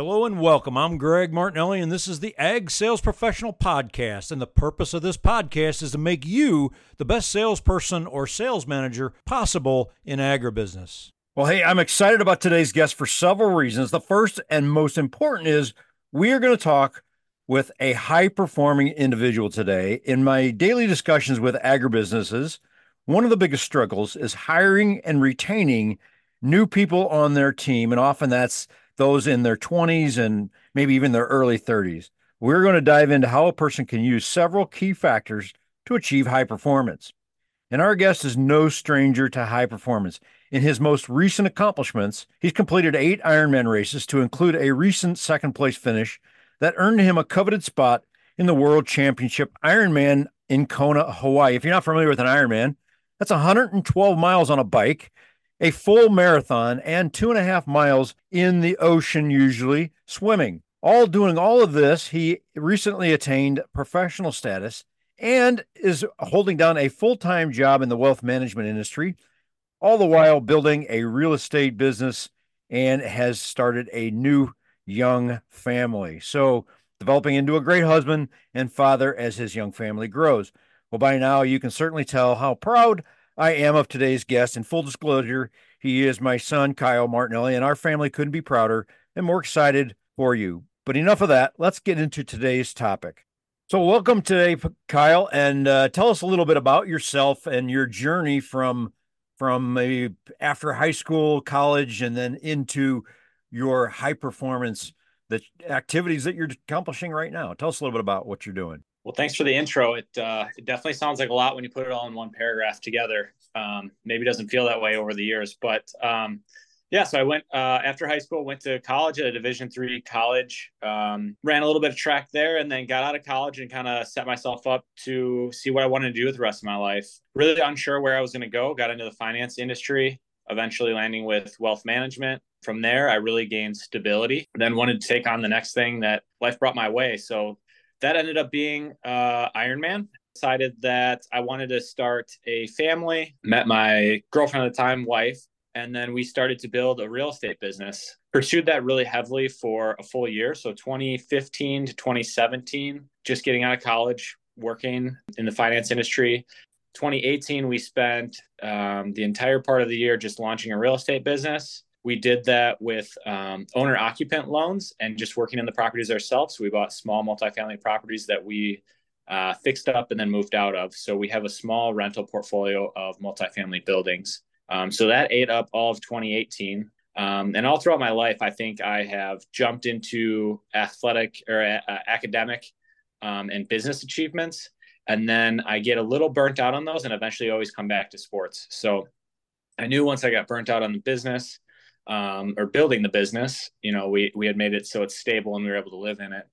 Hello and welcome. I'm Greg Martinelli, and this is the Ag Sales Professional Podcast. And the purpose of this podcast is to make you the best salesperson or sales manager possible in agribusiness. Well, hey, I'm excited about today's guest for several reasons. The first and most important is we are going to talk with a high performing individual today. In my daily discussions with agribusinesses, one of the biggest struggles is hiring and retaining new people on their team. And often that's those in their 20s and maybe even their early 30s. We're going to dive into how a person can use several key factors to achieve high performance. And our guest is no stranger to high performance. In his most recent accomplishments, he's completed eight Ironman races to include a recent second place finish that earned him a coveted spot in the World Championship Ironman in Kona, Hawaii. If you're not familiar with an Ironman, that's 112 miles on a bike a full marathon and two and a half miles in the ocean, usually swimming. All doing all of this, he recently attained professional status and is holding down a full time job in the wealth management industry, all the while building a real estate business and has started a new young family. So, developing into a great husband and father as his young family grows. Well, by now, you can certainly tell how proud I am of today's guest. In full disclosure, he is my son, Kyle Martinelli, and our family couldn't be prouder and more excited for you. But enough of that. Let's get into today's topic. So, welcome today, Kyle, and uh, tell us a little bit about yourself and your journey from from maybe after high school, college, and then into your high performance the activities that you're accomplishing right now. Tell us a little bit about what you're doing. Well, thanks for the intro. It uh, it definitely sounds like a lot when you put it all in one paragraph together. Um, maybe doesn't feel that way over the years, but um, yeah. So I went uh, after high school, went to college at a Division three college, um, ran a little bit of track there, and then got out of college and kind of set myself up to see what I wanted to do with the rest of my life. Really unsure where I was going to go. Got into the finance industry, eventually landing with wealth management. From there, I really gained stability. Then wanted to take on the next thing that life brought my way. So that ended up being uh, Ironman. Decided that I wanted to start a family. Met my girlfriend at the time, wife, and then we started to build a real estate business. Pursued that really heavily for a full year. So 2015 to 2017, just getting out of college, working in the finance industry. 2018, we spent um, the entire part of the year just launching a real estate business. We did that with um, owner occupant loans and just working in the properties ourselves. We bought small multifamily properties that we uh, fixed up and then moved out of. So we have a small rental portfolio of multifamily buildings. Um, so that ate up all of 2018. Um, and all throughout my life, I think I have jumped into athletic or uh, academic um, and business achievements. And then I get a little burnt out on those and eventually always come back to sports. So I knew once I got burnt out on the business, um, or building the business, you know, we we had made it so it's stable and we were able to live in it.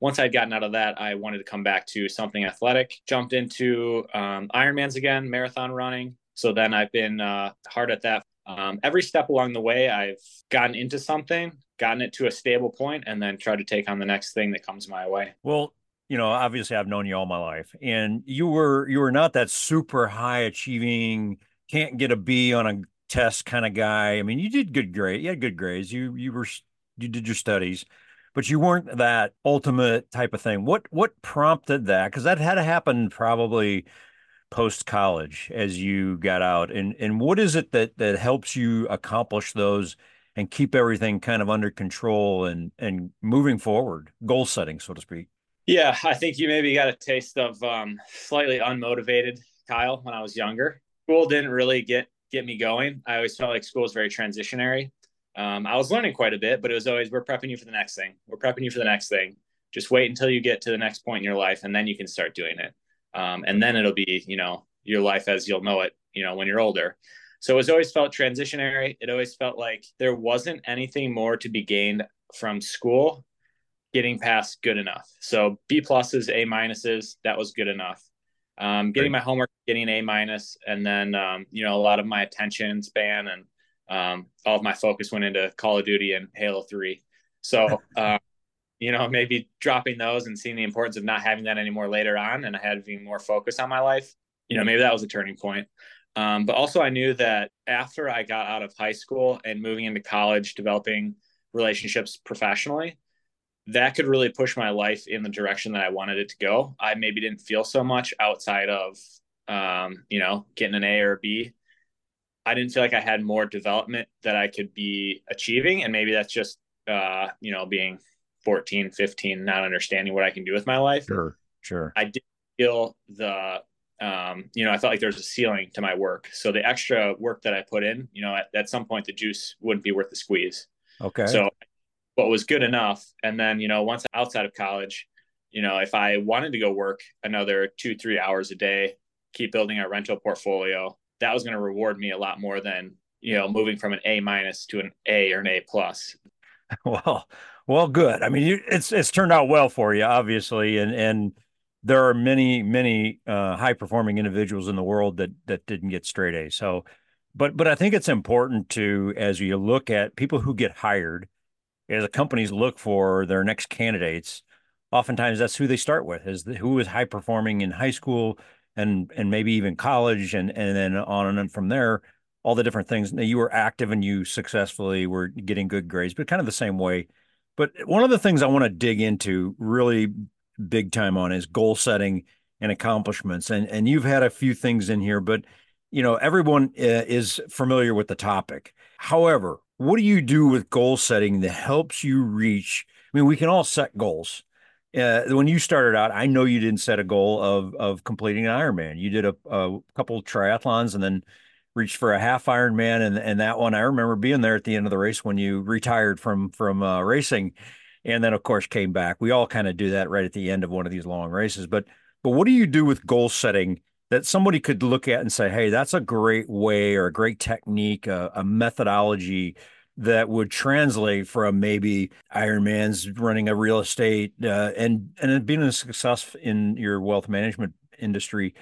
Once I'd gotten out of that, I wanted to come back to something athletic. Jumped into um, Ironmans again, marathon running. So then I've been uh, hard at that. Um, every step along the way, I've gotten into something, gotten it to a stable point, and then tried to take on the next thing that comes my way. Well, you know, obviously I've known you all my life, and you were you were not that super high achieving, can't get a B on a test kind of guy. I mean, you did good grade. You had good grades. You you were you did your studies, but you weren't that ultimate type of thing. What what prompted that? Because that had to happen probably post college as you got out. And and what is it that that helps you accomplish those and keep everything kind of under control and and moving forward, goal setting, so to speak? Yeah, I think you maybe got a taste of um, slightly unmotivated Kyle when I was younger. School didn't really get get me going. I always felt like school was very transitionary. Um, I was learning quite a bit, but it was always we're prepping you for the next thing. We're prepping you for the next thing. Just wait until you get to the next point in your life, and then you can start doing it. Um, and then it'll be you know your life as you'll know it. You know when you're older. So it was always felt transitionary. It always felt like there wasn't anything more to be gained from school getting past good enough. So B pluses, A minuses, that was good enough um, getting my homework, getting an A minus, and then um, you know a lot of my attention span and um, all of my focus went into Call of Duty and Halo Three. So uh, you know maybe dropping those and seeing the importance of not having that anymore later on, and I had having more focus on my life. You know maybe that was a turning point. Um, but also I knew that after I got out of high school and moving into college, developing relationships professionally, that could really push my life in the direction that I wanted it to go. I maybe didn't feel so much outside of, um, you know, getting an A or a B. I didn't feel like I had more development that I could be achieving. And maybe that's just, uh, you know, being 14, 15, not understanding what I can do with my life. Sure. Sure. I did feel the, um, you know, I felt like there was a ceiling to my work. So the extra work that I put in, you know, at, at some point the juice wouldn't be worth the squeeze. Okay. So what was good enough. And then, you know, once outside of college, you know, if I wanted to go work another two, three hours a day, keep building a rental portfolio, that was going to reward me a lot more than, you know, moving from an A minus to an A or an A plus. Well, well, good. I mean, you, it's it's turned out well for you, obviously, and and there are many many uh, high performing individuals in the world that that didn't get straight A. So, but but I think it's important to as you look at people who get hired as the companies look for their next candidates, oftentimes that's who they start with is the, who is high performing in high school and and maybe even college and and then on and from there all the different things. Now you were active and you successfully were getting good grades, but kind of the same way. But one of the things I want to dig into really big time on is goal setting and accomplishments. And and you've had a few things in here, but you know everyone uh, is familiar with the topic. However, what do you do with goal setting that helps you reach? I mean, we can all set goals. Uh, when you started out, I know you didn't set a goal of of completing an Ironman. You did a, a couple triathlons and then reached for a half Ironman, and and that one I remember being there at the end of the race when you retired from from uh, racing, and then of course came back. We all kind of do that right at the end of one of these long races. But but what do you do with goal setting that somebody could look at and say, hey, that's a great way or a great technique, a, a methodology that would translate from maybe Ironman's running a real estate uh, and and being a success in your wealth management industry.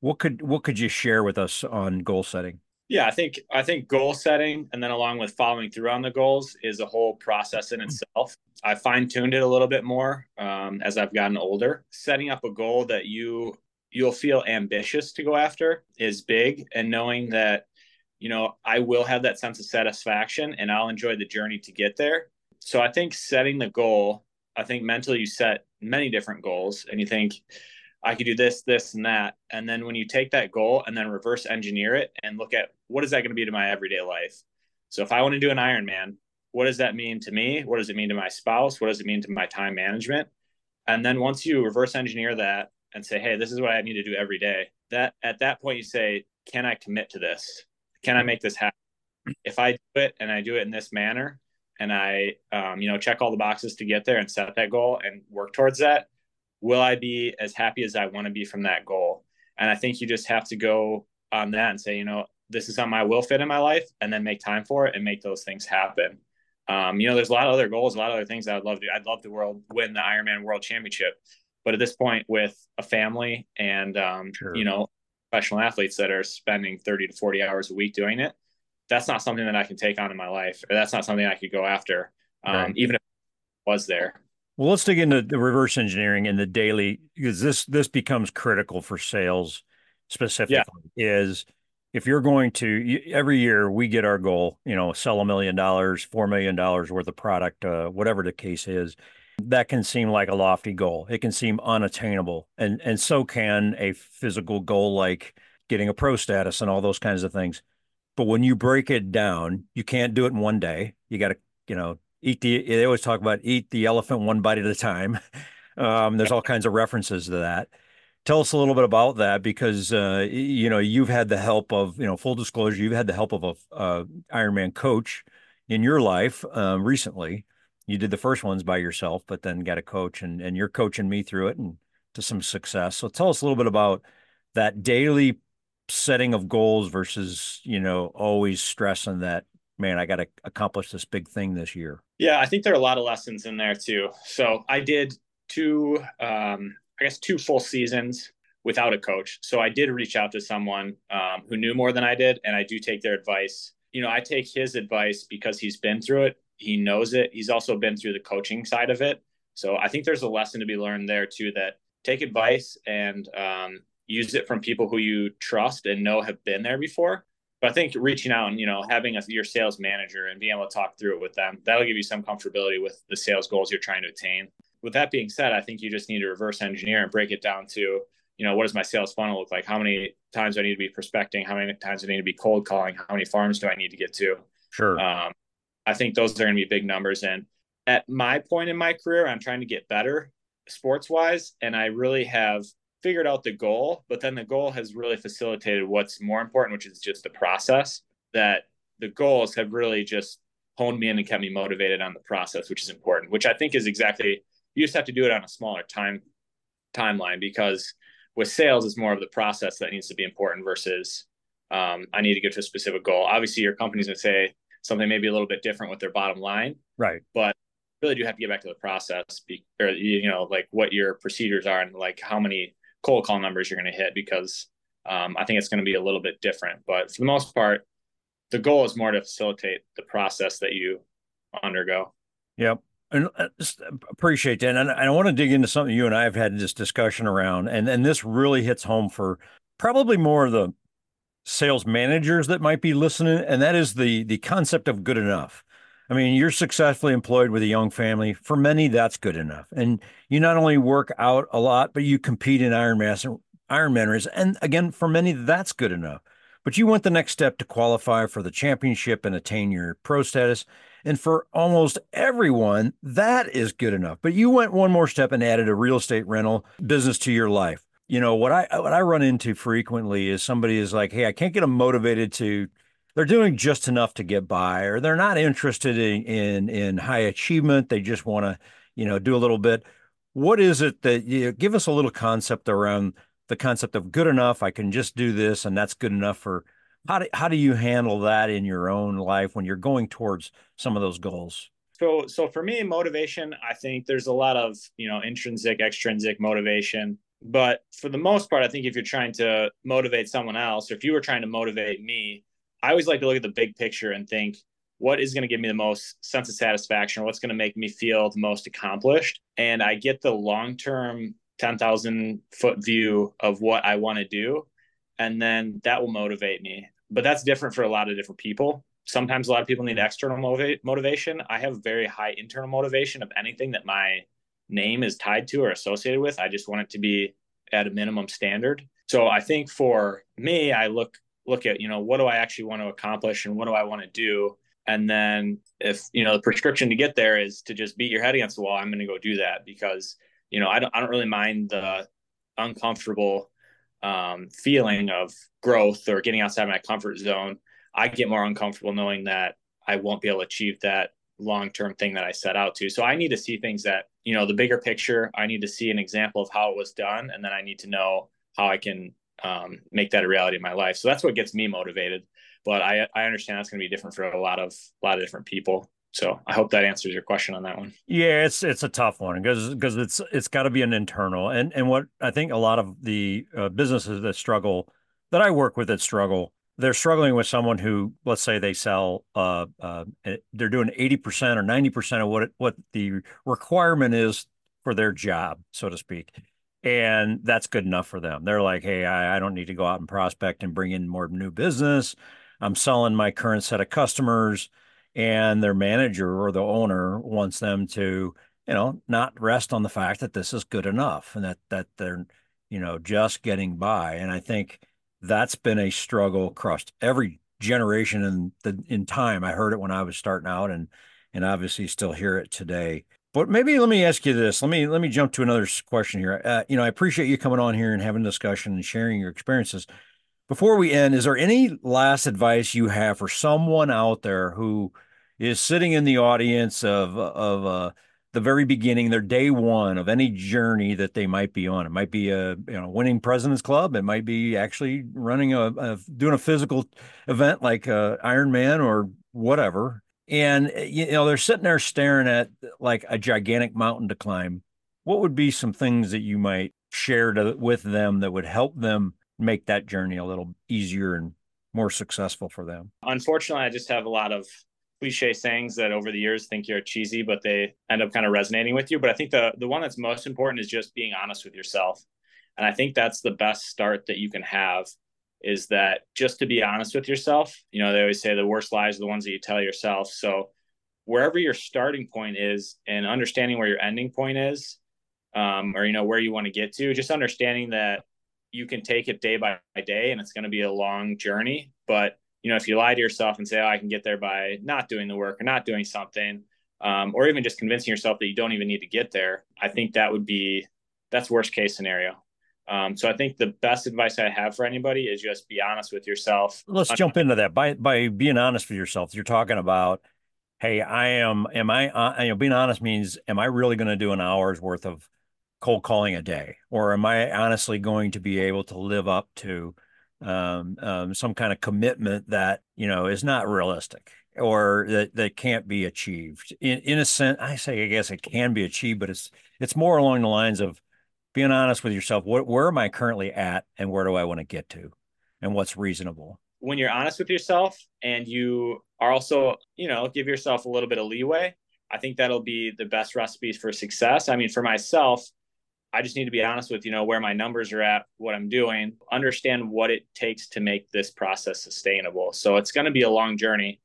What could what could you share with us on goal setting? Yeah, I think I think goal setting and then along with following through on the goals is a whole process in itself. I fine tuned it a little bit more um, as I've gotten older. Setting up a goal that you you'll feel ambitious to go after is big and knowing that you know i will have that sense of satisfaction and i'll enjoy the journey to get there. So i think setting the goal i think mentally you set many different goals and you think i could do this this and that. And then when you take that goal and then reverse engineer it and look at what is that going to be to my everyday life? So if i want to do an ironman what does that mean to me? What does it mean to my spouse? What does it mean to my time management? And then once you reverse engineer that and say, hey, this is what I need to do every day. That at that point you say, can I commit to this? Can I make this happen? If I do it and I do it in this manner, and I, um, you know, check all the boxes to get there and set that goal and work towards that, will I be as happy as I want to be from that goal? And I think you just have to go on that and say, you know, this is something I will fit in my life, and then make time for it and make those things happen. Um, you know, there's a lot of other goals, a lot of other things I'd love to. I'd love the world win the Ironman World Championship. But at this point, with a family and um, sure. you know professional athletes that are spending 30 to 40 hours a week doing it, that's not something that I can take on in my life, or that's not something I could go after, um, right. even if it was there. Well, let's dig into the reverse engineering and the daily because this this becomes critical for sales specifically. Yeah. Is if you're going to every year we get our goal, you know, sell a million dollars, four million dollars worth of product, uh, whatever the case is, that can seem like a lofty goal. It can seem unattainable. And and so can a physical goal like getting a pro status and all those kinds of things. But when you break it down, you can't do it in one day. You got to, you know, eat the they always talk about eat the elephant one bite at a time. Um, there's all kinds of references to that. Tell us a little bit about that because uh, you know you've had the help of you know full disclosure you've had the help of a uh, Ironman coach in your life uh, recently you did the first ones by yourself, but then got a coach and, and you're coaching me through it and to some success. So tell us a little bit about that daily setting of goals versus, you know, always stressing that, man, I got to accomplish this big thing this year. Yeah, I think there are a lot of lessons in there too. So I did two, um, I guess, two full seasons without a coach. So I did reach out to someone um, who knew more than I did, and I do take their advice. You know, I take his advice because he's been through it he knows it. He's also been through the coaching side of it. So I think there's a lesson to be learned there too that take advice and um, use it from people who you trust and know have been there before. but I think reaching out and you know having a, your sales manager and being able to talk through it with them that'll give you some comfortability with the sales goals you're trying to attain. With that being said, I think you just need to reverse engineer and break it down to you know what does my sales funnel look like? How many times do I need to be prospecting? How many times do I need to be cold calling? How many farms do I need to get to? Sure. Um, I think those are going to be big numbers. And at my point in my career, I'm trying to get better sports wise, and I really have figured out the goal, but then the goal has really facilitated what's more important, which is just the process. That the goals have really just honed me in and kept me motivated on the process, which is important. Which I think is exactly you just have to do it on a smaller time timeline because with sales, it's more of the process that needs to be important versus um, I need to get to a specific goal. Obviously, your company's gonna say something maybe a little bit different with their bottom line, right? But really do have to get back to the process, be, or you know, like what your procedures are and like how many cold call numbers you're going to hit because um, I think it's going to be a little bit different. But for the most part, the goal is more to facilitate the process that you undergo. Yep. And uh, appreciate that. And I want to dig into something you and I have had this discussion around, and and this really hits home for probably more of the sales managers that might be listening, and that is the the concept of good enough. I mean, you're successfully employed with a young family. For many, that's good enough. And you not only work out a lot, but you compete in Ironman Ironman races. And again, for many, that's good enough. But you went the next step to qualify for the championship and attain your pro status. And for almost everyone, that is good enough. But you went one more step and added a real estate rental business to your life. You know, what I what I run into frequently is somebody is like, "Hey, I can't get them motivated to they're doing just enough to get by, or they're not interested in in, in high achievement. They just want to, you know, do a little bit. What is it that you know, give us a little concept around the concept of good enough? I can just do this, and that's good enough for. How do how do you handle that in your own life when you're going towards some of those goals? So so for me, motivation, I think there's a lot of you know intrinsic, extrinsic motivation. But for the most part, I think if you're trying to motivate someone else, or if you were trying to motivate me, I always like to look at the big picture and think what is going to give me the most sense of satisfaction? What's going to make me feel the most accomplished? And i get the long term 10,000 foot view of what i want to do and then that will motivate me. But that's different for a lot of different people. Sometimes a lot of people need external motiva- motivation. I have very high internal motivation of anything that my name is tied to or associated with i just want it to be at a minimum standard. So i think for me i look look at you know what do i actually want to accomplish and what do i want to do? And then if you know the prescription to get there is to just beat your head against the wall i'm going to go do that because you know i don't, I don't really mind the uncomfortable um, feeling of growth or getting outside my comfort zone. I get more uncomfortable knowing that i won't be able to achieve that long-term thing that i set out to. So i need to see things that you know the bigger picture i need to see an example of how it was done and then i need to know how i can um, make that a reality in my life. So that's what gets me motivated. But I, I understand that's going to be different for a lot of a lot of different people. So I hope that answers your question on that one. Yeah, it's it's a tough one because because it's it's got to be an internal and and what I think a lot of the uh, businesses that struggle that I work with that struggle they're struggling with someone who let's say they sell uh, uh they're doing 80% or 90% of what it, what the requirement is for their job so to speak and that's good enough for them. They're like, hey, I, I, don't need to go out and prospect and bring in more new business. I'm selling my current set of customers, and their manager or the owner wants them to, you know, not rest on the fact that this is good enough and that that they're, you know, just getting by. And I think that's been a struggle across every generation in the in time. I heard it when I was starting out, and and obviously still hear it today. But maybe let me ask you this. Let me let me jump to another question here. Uh, you know, I appreciate you coming on here and having a discussion and sharing your experiences. Before we end, is there any last advice you have for someone out there who is sitting in the audience of of uh, the very beginning, their day one of any journey that they might be on? It might be a you know winning President's Club. It might be actually running a, a doing a physical event like uh, Ironman or whatever and eh, you know they're sitting there staring at like a gigantic mountain to climb what would be some things that you might share to, with them that would help them make that journey a little easier and more successful for them unfortunately i just have a lot of cliche sayings that over the years think you're cheesy but they end up kind of resonating with you but i think the the one that's most important is just being honest with yourself and i think that's the best start that you can have is that just to be honest with yourself, you know, they always say the worst lies are the ones that you tell yourself. So wherever your starting point is and understanding where your ending point is, um, or, you know, where you want to get to, just understanding that you can take it day by day and it's going to be a long journey. But, you know, if you lie to yourself and say, oh, I can get there by not doing the work or not doing something, um, or even just convincing yourself that you don't even need to get there, I think that would be, that's worst case scenario. Um, so I think the best advice I have for anybody is just be honest with yourself. Let's jump into that. By by being honest with yourself, you're talking about, hey, I am. Am I? Uh, you know, being honest means, am I really going to do an hour's worth of cold calling a day, or am I honestly going to be able to live up to um, um, some kind of commitment that you know is not realistic? or that, that can't be achieved in, in a sense i say i guess it can be achieved but it's it's more along the lines of being honest with yourself what, where am i currently at and where do i want to get to and what's reasonable when you're honest with yourself and you are also you know give yourself a little bit of leeway i think that'll be the best recipes for success i mean for myself i just need to be honest with you know where my numbers are at what i'm doing understand what it takes to make this process sustainable so it's going to be a long journey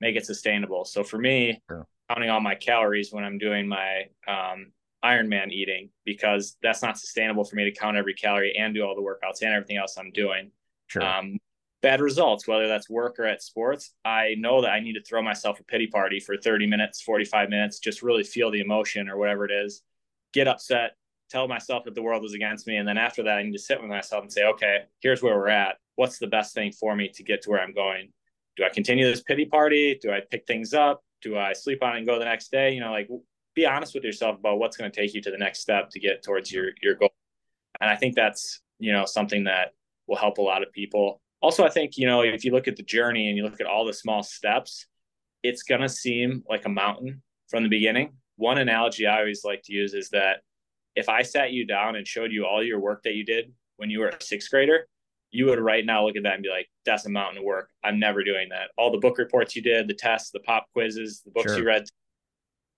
make it sustainable so for me counting all my calories when i'm doing my um, Ironman eating because that's not sustainable for me to count every calorie and do all the workouts and everything else I'm doing. Sure. Um, bad results, whether that's work or at sports, I know that I need to throw myself a pity party for 30 minutes, 45 minutes, just really feel the emotion or whatever it is, get upset, tell myself that the world is against me. And then after that, I need to sit with myself and say, okay, here's where we're at. What's the best thing for me to get to where I'm going? Do I continue this pity party? Do I pick things up? Do I sleep on it and go the next day? You know, like be honest with yourself about what's going to take you to the next step to get towards your your goal. And I think that's you know something that will help a lot of people. Also, I think you know if you look at the journey and you look at all the small steps, it's going to seem like a mountain from the beginning. One analogy I always like to use is that if I sat you down and showed you all your work that you did when you were a sixth grader, you would right now look at that and be like, that's a mountain of work. I'm never doing that. All the book reports you did, the tests, the pop quizzes, the books sure. you read,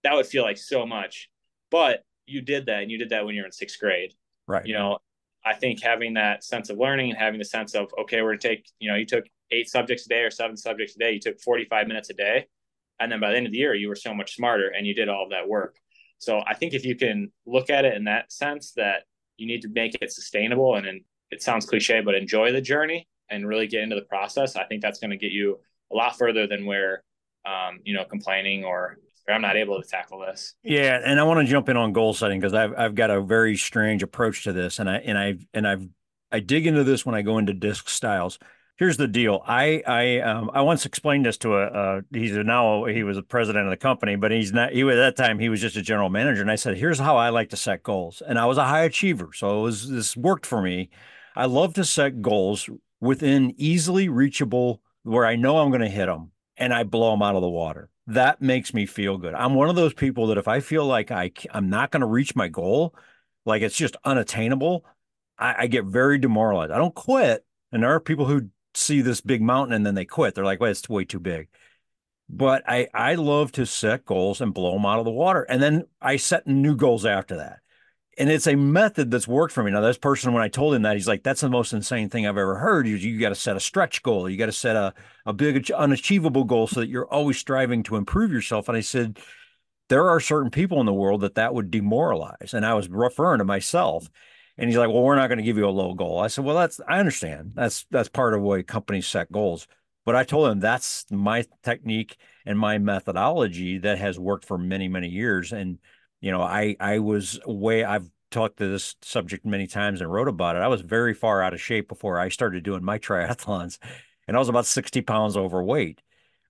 that would feel like so much. But you did that and you did that when you were in sixth grade. Right. You know, I think having that sense of learning and having the sense of, okay, we're gonna take, you know, you took eight subjects a day or seven subjects a day, you took 45 minutes a day. And then by the end of the year, you were so much smarter and you did all of that work. So I think if you can look at it in that sense that you need to make it sustainable and, and it sounds cliche, but enjoy the journey and really get into the process, I think that's going to get you a lot further than where, um, you know, complaining or I'm not able to tackle this. Yeah, and I want to jump in on goal setting because I've I've got a very strange approach to this, and I and I and I've I dig into this when I go into disc styles. Here's the deal. I I um, I once explained this to a uh, he's a, now he was a president of the company, but he's not. He was at that time he was just a general manager, and I said, here's how I like to set goals, and I was a high achiever, so it was this worked for me. I love to set goals within easily reachable where I know I'm going to hit them, and I blow them out of the water that makes me feel good. I'm one of those people that if I feel like I I'm not going to reach my goal, like it's just unattainable, I, I, get very demoralized. I don't quit, and there are people who see this big mountain and then they quit. They're like, "Well, it's way too big." But I I love to set goals and blow them out of the water, and then I set new goals after that and it's a method that's worked for me. Now, this person, when I told him that, he's like, "That's the most insane thing I've ever heard." You, you got to set a stretch goal. You got to set a a big unachievable goal so that you're always striving to improve yourself. And I said, there are certain people in the world that that would demoralize. And I was referring to myself. And he's like, "Well, we're not going to give you a low goal." I said, "Well, that's I understand. That's that's part of way companies set goals." But I told him that's my technique and my methodology that has worked for many many years and you know, I I was way I've talked to this subject many times and wrote about it. I was very far out of shape before I started doing my triathlons, and I was about 60 pounds overweight.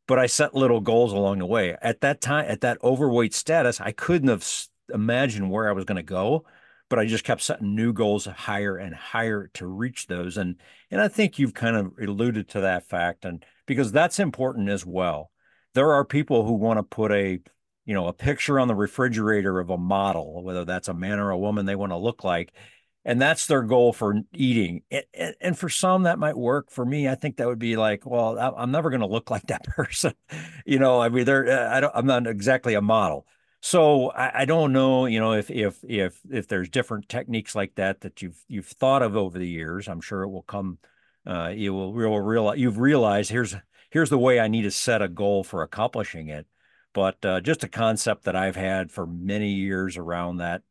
But I set little goals along the way. At that time, at that overweight status, I couldn't have imagined where I was going to go, but I just kept setting new goals higher and higher to reach those. And and I think you've kind of alluded to that fact, and because that's important as well. There are people who want to put a you know, a picture on the refrigerator of a model, whether that's a man or a woman they want to look like. And that's their goal for eating. And, and for some, that might work. For me, I think that would be like, well, I'm never going to look like that person. you know, I mean, they're, uh, I don't, I'm not exactly a model. So I, I, don't know, you know, if if if if there's different techniques like that that you've you've thought of over the years. I'm sure it will come uh, you will, will realize you've realized here's here's the way I need to set a goal for accomplishing it. But uh, just a concept that I've had for many years around that.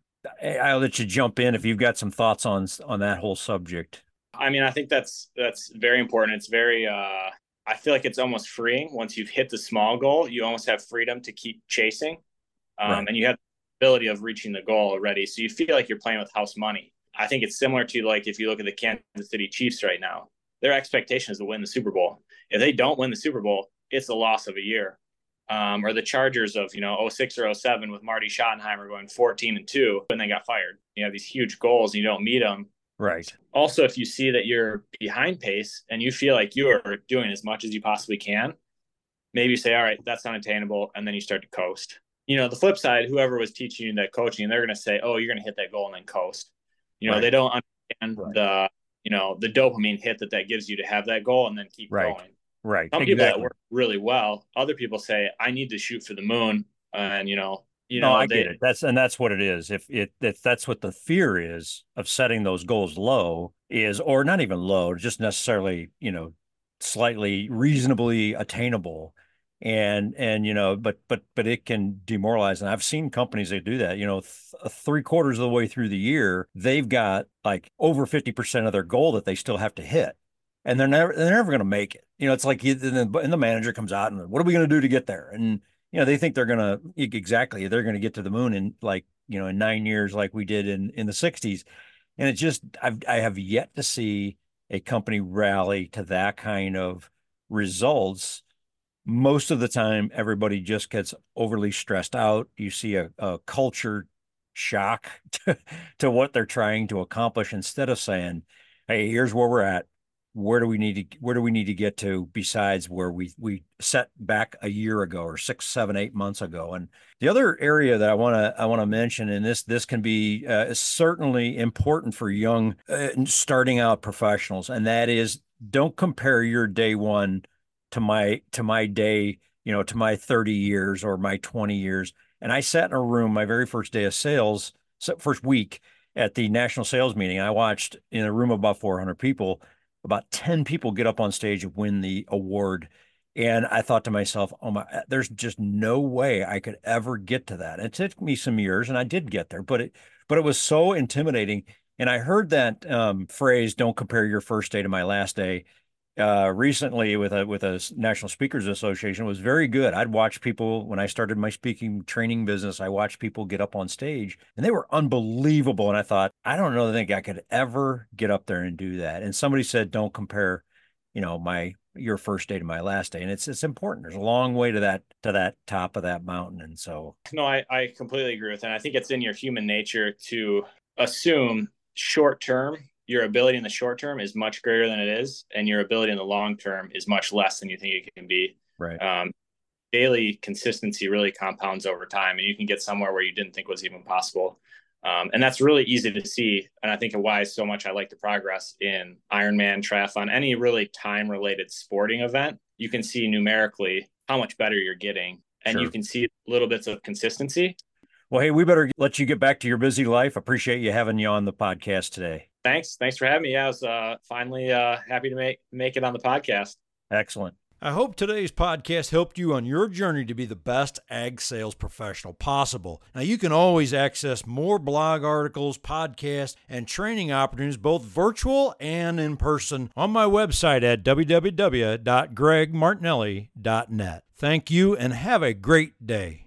I'll let you jump in if you've got some thoughts on on that whole subject. I mean, I think that's that's very important. It's very uh I feel like it's almost freeing once you've hit the small goal, you almost have freedom to keep chasing. Um, right. and you have the ability of reaching the goal already. So you feel like you're playing with house money. I think it's similar to like if you look at the Kansas City Chiefs right now, their expectation is to win the Super Bowl. If they don't win the Super Bowl, it's a loss of a year. Um, or the Chargers of you know 06 or 07 with Marty Schottenheimer going 14 and two, and they got fired. You have these huge goals, and you don't meet them. Right. Also, if you see that you're behind pace and you feel like you are doing as much as you possibly can, maybe you say, "All right, that's unattainable," and then you start to coast. You know, the flip side, whoever was teaching you that coaching, they're going to say, "Oh, you're going to hit that goal and then coast." You know, right. they don't understand right. the you know the dopamine hit that that gives you to have that goal and then keep right. going. Right. Some exactly. people that work really well. Other people say, I need to shoot for the moon. And, you know, you know, no, I they, get it. That's and that's what it is. If it if that's what the fear is of setting those goals low is, or not even low, just necessarily, you know, slightly reasonably attainable. And and you know, but but but it can demoralize. And I've seen companies that do that. You know, th- uh, three quarters of the way through the year, they've got like over fifty percent of their goal that they still have to hit and they're never they're never going to make it. You know, it's like and the, and the manager comes out and what are we going to do to get there? And you know, they think they're going to exactly they're going to get to the moon in like you know in nine years, like we did in in the '60s. And it's just I've I have yet to see a company rally to that kind of results. Most of the time, everybody just gets overly stressed out. You see a, a culture shock to, to what they're trying to accomplish instead of saying, "Hey, here's where we're at where do we need to where do we need to get to besides where we we set back a year ago or six seven eight months ago and the other area that i want to i want to mention and this this can be uh, certainly important for young uh, starting out professionals and that is don't compare your day one to my to my day you know to my 30 years or my 20 years and i sat in a room my very first day of sales first week at the national sales meeting i watched in a room of about 400 people about 10 people get up on stage and win the award. And I thought to myself, oh my, there's just no way I could ever get to that. It took me some years and I did get there, but it, but it was so intimidating. And I heard that um, phrase, don't compare your first day to my last day uh, recently with a with a National Speakers Association was very good. I'd watch people when I started my speaking training business. I watched people get up on stage, and they were unbelievable. And I thought, I don't know, think I could ever get up there and do that. And somebody said, don't compare, you know, my your first day to my last day, and it's it's important. There's a long way to that to that top of that mountain, and so no, I I completely agree with that. I think it's in your human nature to assume short term your ability in the short term is much greater than it is, and your ability in the long term is much less than you think it can be. Right. Um, daily consistency really compounds over time, and you can get somewhere where you didn't think was even possible. Um, and that's really easy to see. And I think why so much I like the progress in Ironman, triathlon, any really time related sporting event. You can see numerically how much better you're getting, and sure. you can see little bits of consistency. Well, hey, we better let you get back to your busy life. Appreciate you having you on the podcast today thanks. Thanks for having me. Yeah, I was uh, finally uh, happy to make make it on the podcast. Excellent. I hope today's podcast helped you on your journey to be the best ag sales professional possible. Now, you can always access more blog articles, podcasts, and training opportunities, both virtual and in person, on my website at www.gregmartinelli.net. Thank you and have a great day.